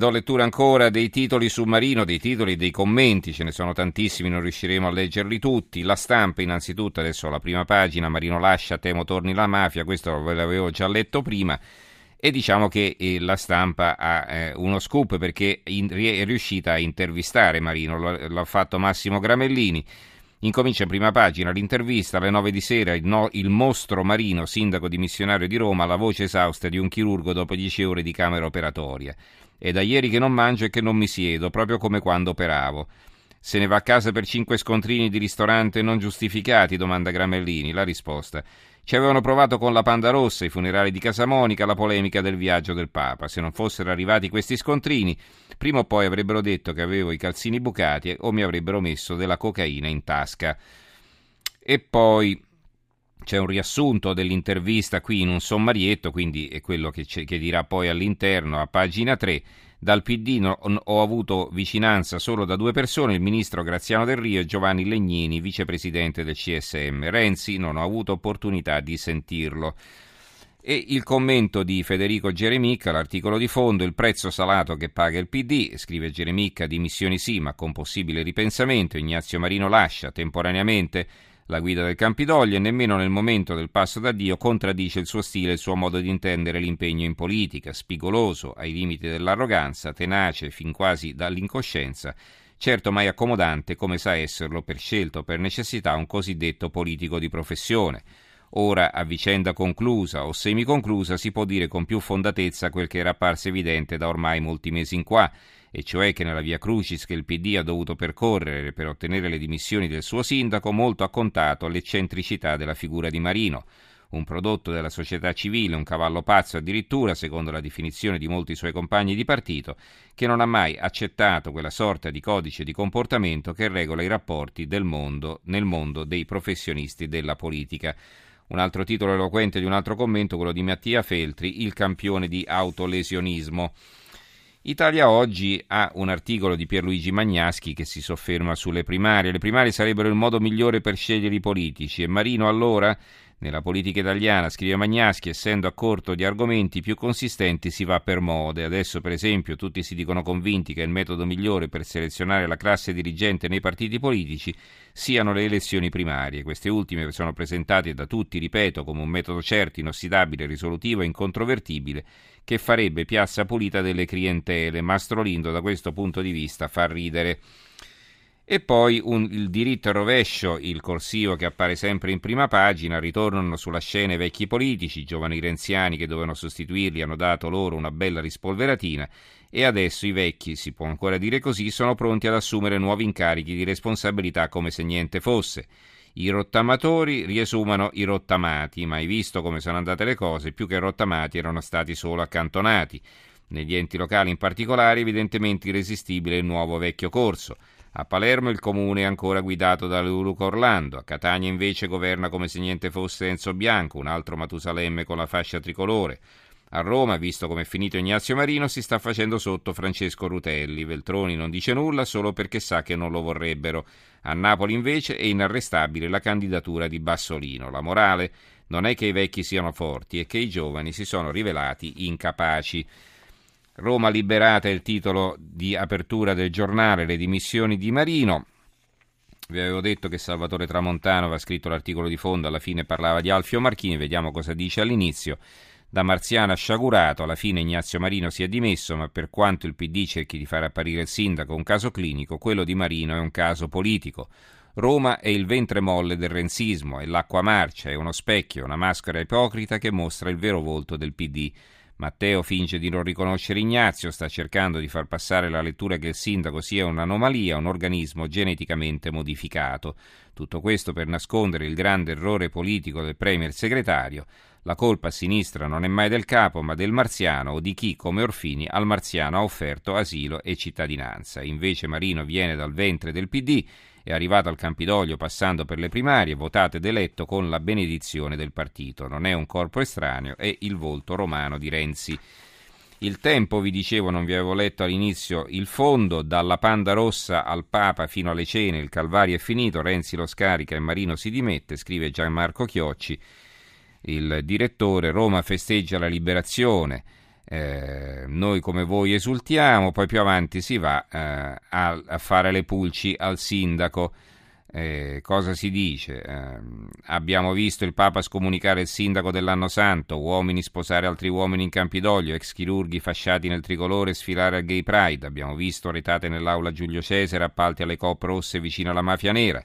Do lettura ancora dei titoli su Marino, dei titoli dei commenti, ce ne sono tantissimi, non riusciremo a leggerli tutti. La stampa, innanzitutto, adesso la prima pagina, Marino lascia, temo torni la mafia, questo ve l'avevo già letto prima. E diciamo che eh, la stampa ha eh, uno scoop perché è riuscita a intervistare Marino, l'ha fatto Massimo Gramellini. Incomincia in prima pagina l'intervista alle 9 di sera, il, no, il, mostro Marino, sindaco dimissionario di Roma, la voce esausta di un chirurgo dopo 10 ore di camera operatoria. È da ieri che non mangio e che non mi siedo, proprio come quando operavo. Se ne va a casa per cinque scontrini di ristorante non giustificati? domanda Gramellini. La risposta. Ci avevano provato con la Panda Rossa, i funerali di Casamonica, la polemica del viaggio del Papa. Se non fossero arrivati questi scontrini, prima o poi avrebbero detto che avevo i calzini bucati o mi avrebbero messo della cocaina in tasca. E poi c'è un riassunto dell'intervista qui in un sommarietto, quindi è quello che, che dirà poi all'interno a pagina 3. Dal PD no, ho avuto vicinanza solo da due persone, il ministro Graziano Del Rio e Giovanni Legnini, vicepresidente del CSM. Renzi non ho avuto opportunità di sentirlo. E il commento di Federico Geremicca, l'articolo di fondo, il prezzo salato che paga il PD, scrive Geremicca, dimissioni sì, ma con possibile ripensamento, Ignazio Marino lascia temporaneamente la guida del Campidoglio nemmeno nel momento del passo d'addio contraddice il suo stile e il suo modo di intendere l'impegno in politica, spigoloso, ai limiti dell'arroganza, tenace fin quasi dall'incoscienza, certo mai accomodante come sa esserlo per scelta o per necessità un cosiddetto politico di professione. Ora, a vicenda conclusa o semiconclusa, si può dire con più fondatezza quel che era apparso evidente da ormai molti mesi in qua, e cioè che nella via Crucis che il PD ha dovuto percorrere per ottenere le dimissioni del suo sindaco molto ha contato l'eccentricità della figura di Marino, un prodotto della società civile, un cavallo pazzo addirittura, secondo la definizione di molti suoi compagni di partito, che non ha mai accettato quella sorta di codice di comportamento che regola i rapporti del mondo nel mondo dei professionisti della politica. Un altro titolo eloquente di un altro commento, quello di Mattia Feltri, il campione di autolesionismo. Italia Oggi ha un articolo di Pierluigi Magnaschi che si sofferma sulle primarie. Le primarie sarebbero il modo migliore per scegliere i politici e Marino allora nella politica italiana, scrive Magnaschi, essendo a corto di argomenti più consistenti si va per mode. Adesso, per esempio, tutti si dicono convinti che il metodo migliore per selezionare la classe dirigente nei partiti politici siano le elezioni primarie. Queste ultime sono presentate da tutti, ripeto, come un metodo certo, inossidabile, risolutivo e incontrovertibile che farebbe piazza pulita delle clientele. Mastro Lindo, da questo punto di vista, fa ridere. E poi un, il diritto al rovescio, il corsivo che appare sempre in prima pagina, ritornano sulla scena i vecchi politici, i giovani renziani che dovevano sostituirli hanno dato loro una bella rispolveratina e adesso i vecchi, si può ancora dire così, sono pronti ad assumere nuovi incarichi di responsabilità come se niente fosse. I rottamatori riesumano i rottamati, ma hai visto come sono andate le cose, più che rottamati erano stati solo accantonati. Negli enti locali in particolare, evidentemente irresistibile il nuovo vecchio corso. A Palermo il comune è ancora guidato da Luca Orlando, a Catania invece governa come se niente fosse Enzo Bianco, un altro Matusalemme con la fascia tricolore. A Roma, visto come è finito Ignazio Marino, si sta facendo sotto Francesco Rutelli. Veltroni non dice nulla solo perché sa che non lo vorrebbero. A Napoli invece è inarrestabile la candidatura di Bassolino. La morale non è che i vecchi siano forti, è che i giovani si sono rivelati incapaci. Roma liberata è il titolo di apertura del giornale Le dimissioni di Marino. Vi avevo detto che Salvatore Tramontano aveva scritto l'articolo di fondo, alla fine parlava di Alfio Marchini, vediamo cosa dice all'inizio. Da Marziano a sciagurato, alla fine Ignazio Marino si è dimesso, ma per quanto il PD cerchi di far apparire il sindaco un caso clinico, quello di Marino è un caso politico. Roma è il ventre molle del renzismo, è l'acqua marcia, è uno specchio, una maschera ipocrita che mostra il vero volto del PD. Matteo finge di non riconoscere Ignazio, sta cercando di far passare la lettura che il sindaco sia un'anomalia, un organismo geneticamente modificato. Tutto questo per nascondere il grande errore politico del premier segretario. La colpa a sinistra non è mai del capo, ma del marziano o di chi, come Orfini, al marziano ha offerto asilo e cittadinanza. Invece Marino viene dal ventre del PD è arrivato al Campidoglio passando per le primarie, votato ed eletto con la benedizione del partito. Non è un corpo estraneo, è il volto romano di Renzi. Il tempo, vi dicevo, non vi avevo letto all'inizio il fondo, dalla Panda Rossa al Papa fino alle cene, il Calvario è finito, Renzi lo scarica e Marino si dimette, scrive Gianmarco Chiocci, il direttore, Roma festeggia la liberazione, Eh, noi come voi esultiamo, poi più avanti si va eh, a, a, fare le pulci al sindaco. Eh, cosa si dice? Eh, abbiamo visto il Papa scomunicare il sindaco dell'anno santo, uomini sposare altri uomini in Campidoglio, ex chirurghi fasciati nel tricolore sfilare al Gay Pride, abbiamo visto retate nell'aula Giulio Cesare, appalti alle cop rosse vicino alla mafia nera,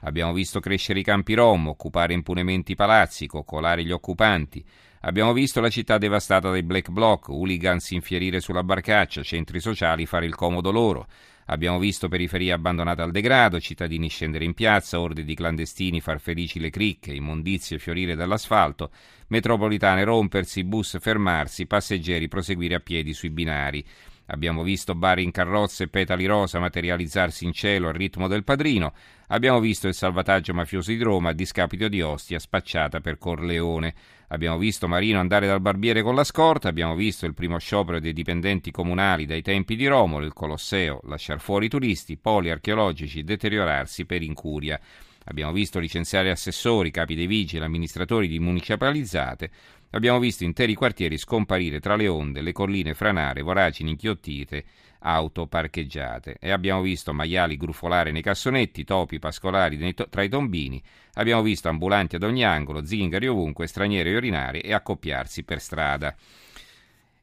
abbiamo visto crescere i campi rom, occupare impunemente i palazzi, coccolare gli occupanti, abbiamo visto la città devastata dai black bloc, hooligans infierire sulla barcaccia, centri sociali fare il comodo loro, Abbiamo visto periferie abbandonate al degrado, cittadini scendere in piazza, orde di clandestini far felici le cricche, immondizie fiorire dall'asfalto, metropolitane rompersi, bus fermarsi, passeggeri proseguire a piedi sui binari. Abbiamo visto bar in carrozze e petali rosa materializzarsi in cielo al ritmo del padrino. Abbiamo visto il salvataggio mafioso di Roma a discapito di Ostia spacciata per Corleone. Abbiamo visto Marino andare dal barbiere con la scorta. Abbiamo visto il primo sciopero dei dipendenti comunali dai tempi di Romolo, il Colosseo, lasciar fuori i turisti, poli archeologici deteriorarsi per incuria. Abbiamo visto licenziare assessori, capi dei vigili, amministratori di municipalizzate. Abbiamo visto interi quartieri scomparire tra le onde, le colline franare, voragini inchiottite, auto parcheggiate. E abbiamo visto maiali grufolare nei cassonetti, topi pascolari tra i tombini. Abbiamo visto ambulanti ad ogni angolo, zingari ovunque, stranieri urinari e accoppiarsi per strada.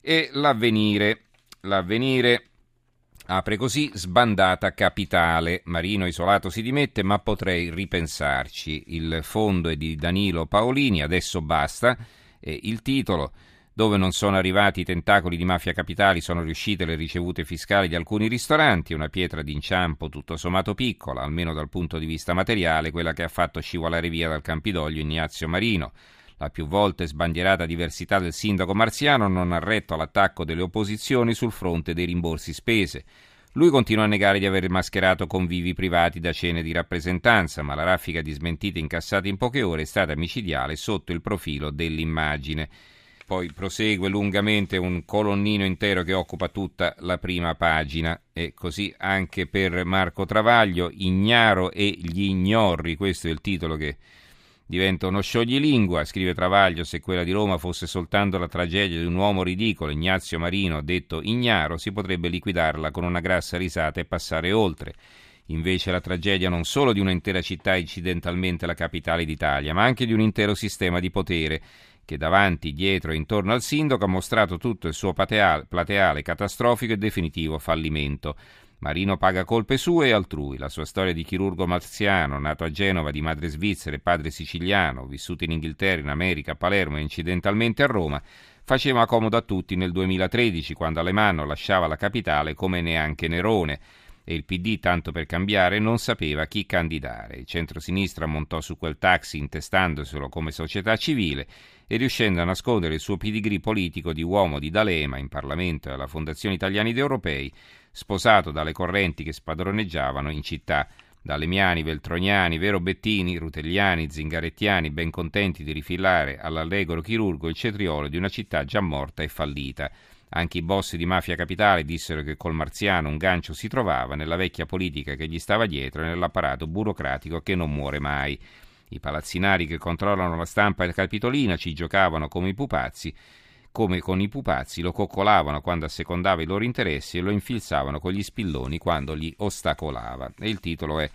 E l'avvenire. L'avvenire apre così sbandata capitale. Marino isolato si dimette, ma potrei ripensarci. Il fondo è di Danilo Paolini, adesso basta eh, il titolo dove non sono arrivati i tentacoli di mafia capitali sono riuscite le ricevute fiscali di alcuni ristoranti, una pietra d'inciampo tutto sommato piccola, almeno dal punto di vista materiale, quella che ha fatto scivolare via dal Campidoglio Ignazio Marino. La più volte sbandierata diversità del sindaco marziano non ha retto all'attacco delle opposizioni sul fronte dei rimborsi spese. Lui continua a negare di aver mascherato convivi privati da cene di rappresentanza, ma la raffica di smentite incassate in poche ore è stata micidiale sotto il profilo dell'immagine. Poi prosegue lungamente un colonnino intero che occupa tutta la prima pagina e così anche per Marco Travaglio, Ignaro e gli ignorri, questo è il titolo che Diventa uno scioglilingua, scrive Travaglio, se quella di Roma fosse soltanto la tragedia di un uomo ridicolo, Ignazio Marino, detto ignaro, si potrebbe liquidarla con una grassa risata e passare oltre. Invece la tragedia non solo di un'intera città incidentalmente la capitale d'Italia, ma anche di un intero sistema di potere che davanti, dietro e intorno al sindaco ha mostrato tutto il suo plateale, plateale catastrofico e definitivo fallimento. Marino paga colpe sue e altrui. La sua storia di chirurgo marziano, nato a Genova di madre svizzera e padre siciliano, vissuto in Inghilterra, in America, a Palermo e incidentalmente a Roma, faceva comodo a tutti nel 2013, quando Alemanno lasciava la capitale come neanche Nerone e il PD, tanto per cambiare, non sapeva chi candidare. Il centrosinistra montò su quel taxi intestandoselo come società civile e riuscendo a nascondere il suo pedigree politico di uomo di D'Alema in Parlamento e alla Fondazione Italiani ed Europei, sposato dalle correnti che spadroneggiavano in città, Dalemiani, Veltroniani, Vero Bettini, Rutelliani, Zingarettiani, ben contenti di rifilare all'allegro chirurgo il cetriolo di una città già morta e fallita. Anche i boss di Mafia Capitale dissero che col Marziano un gancio si trovava nella vecchia politica che gli stava dietro e nell'apparato burocratico che non muore mai. I palazzinari che controllano la stampa capitolina ci giocavano come i pupazzi come con i pupazzi lo coccolavano quando assecondava i loro interessi e lo infilzavano con gli spilloni quando li ostacolava. E il titolo è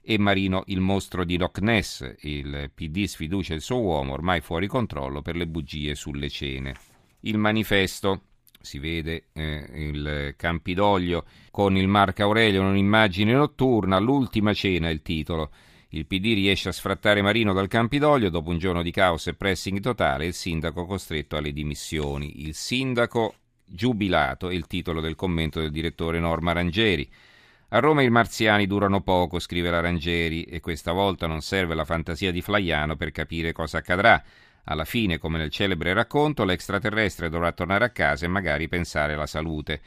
E Marino il mostro di Loch Ness, il PD sfiducia il suo uomo ormai fuori controllo per le bugie sulle cene. Il manifesto si vede eh, il Campidoglio con il Marco Aurelio, un'immagine notturna, l'ultima cena è il titolo. Il PD riesce a sfrattare Marino dal Campidoglio dopo un giorno di caos e pressing totale il sindaco costretto alle dimissioni. Il sindaco giubilato è il titolo del commento del direttore Norma Rangeri. A Roma i marziani durano poco, scrive la Rangeri, e questa volta non serve la fantasia di Flaiano per capire cosa accadrà. Alla fine, come nel celebre racconto, l'extraterrestre dovrà tornare a casa e magari pensare alla salute.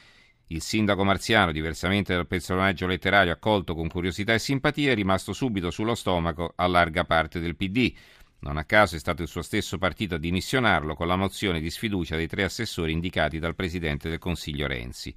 Il sindaco marziano, diversamente dal personaggio letterario accolto con curiosità e simpatia, è rimasto subito sullo stomaco a larga parte del PD. Non a caso è stato il suo stesso partito a dimissionarlo con la mozione di sfiducia dei tre assessori indicati dal presidente del Consiglio Renzi.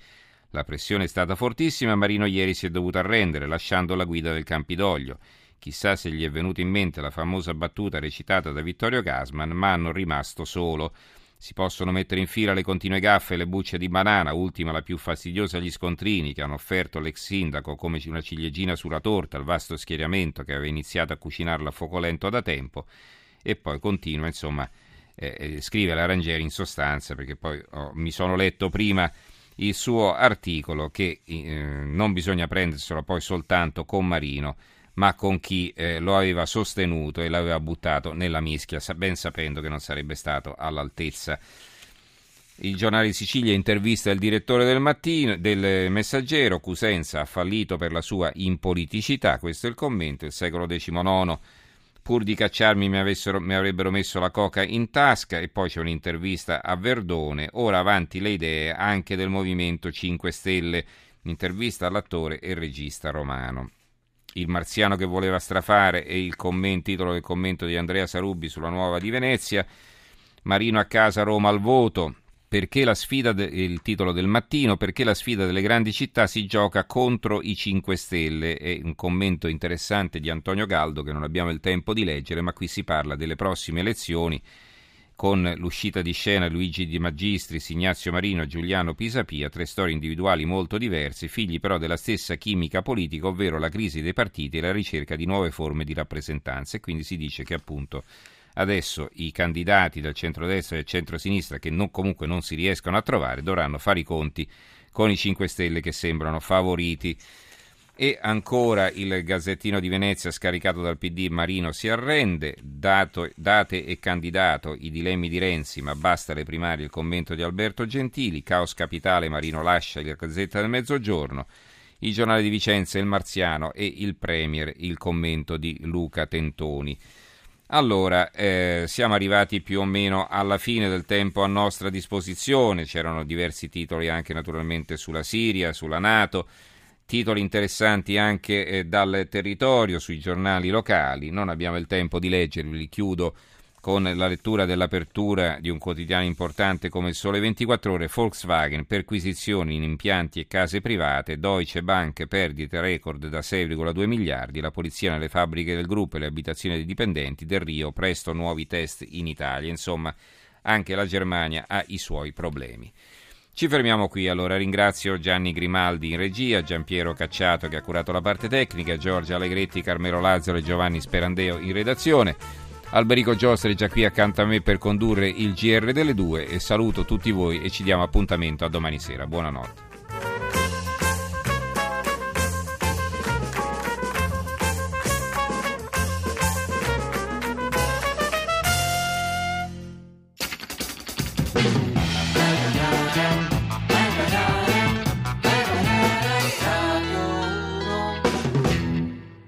La pressione è stata fortissima Marino ieri si è dovuto arrendere, lasciando la guida del Campidoglio. Chissà se gli è venuta in mente la famosa battuta recitata da Vittorio Gasman, ma hanno rimasto solo. Si possono mettere in fila le continue gaffe e le bucce di banana, ultima la più fastidiosa agli scontrini che hanno offerto l'ex sindaco come una ciliegina sulla torta al vasto schieramento che aveva iniziato a cucinarla a fuoco lento da tempo e poi continua, insomma, eh, eh scrive la Rangieri in sostanza perché poi oh, mi sono letto prima il suo articolo che eh, non bisogna prenderselo poi soltanto con Marino ma con chi eh, lo aveva sostenuto e l'aveva buttato nella mischia, ben sapendo che non sarebbe stato all'altezza. Il giornale di Sicilia intervista il direttore del, mattino, del Messaggero, Cusenza ha fallito per la sua impoliticità, questo è il commento, il secolo XIX, pur di cacciarmi mi, mi, avrebbero messo la coca in tasca e poi c'è un'intervista a Verdone, ora avanti le idee anche del Movimento 5 Stelle, intervista all'attore e regista romano. Il marziano che voleva strafare e il commento, titolo del commento di Andrea Sarubi sulla nuova di Venezia. Marino a casa, Roma al voto. Perché la sfida, de, il titolo del mattino, perché la sfida delle grandi città si gioca contro i 5 Stelle. È un commento interessante di Antonio Galdo che non abbiamo il tempo di leggere, ma qui si parla delle prossime elezioni con l'uscita di scena Luigi Di Magistris, Ignazio Marino, Giuliano Pisapia, tre storie individuali molto diverse, figli però della stessa chimica politica, ovvero la crisi dei partiti e la ricerca di nuove forme di rappresentanza. E quindi si dice che appunto adesso i candidati del centrodestra e del centrosinistra, che non, comunque non si riescono a trovare, dovranno fare i conti con i 5 Stelle che sembrano favoriti. E ancora il Gazzettino di Venezia scaricato dal PD Marino si arrende, dato, date e candidato i dilemmi di Renzi, ma basta le primarie il commento di Alberto Gentili, caos capitale Marino lascia il Gazzetta del Mezzogiorno, il giornale di Vicenza il Marziano e il Premier il commento di Luca Tentoni. Allora, eh, siamo arrivati più o meno alla fine del tempo a nostra disposizione, c'erano diversi titoli anche naturalmente sulla Siria, sulla Nato, Titoli interessanti anche eh, dal territorio, sui giornali locali. Non abbiamo il tempo di leggerli, li chiudo con la lettura dell'apertura di un quotidiano importante come il Sole 24 Ore, Volkswagen, perquisizioni in impianti e case private, Deutsche Bank, perdite record da 6,2 miliardi, la polizia nelle fabbriche del gruppo e le abitazioni dei dipendenti del Rio, presto nuovi test in Italia. Insomma, anche la Germania ha i suoi problemi. Ci fermiamo qui, allora ringrazio Gianni Grimaldi in regia, Giampiero Cacciato che ha curato la parte tecnica, Giorgia Allegretti, Carmelo Lazzaro e Giovanni Sperandeo in redazione. Alberico Giostri già qui accanto a me per condurre il GR delle due e saluto tutti voi e ci diamo appuntamento a domani sera. Buonanotte.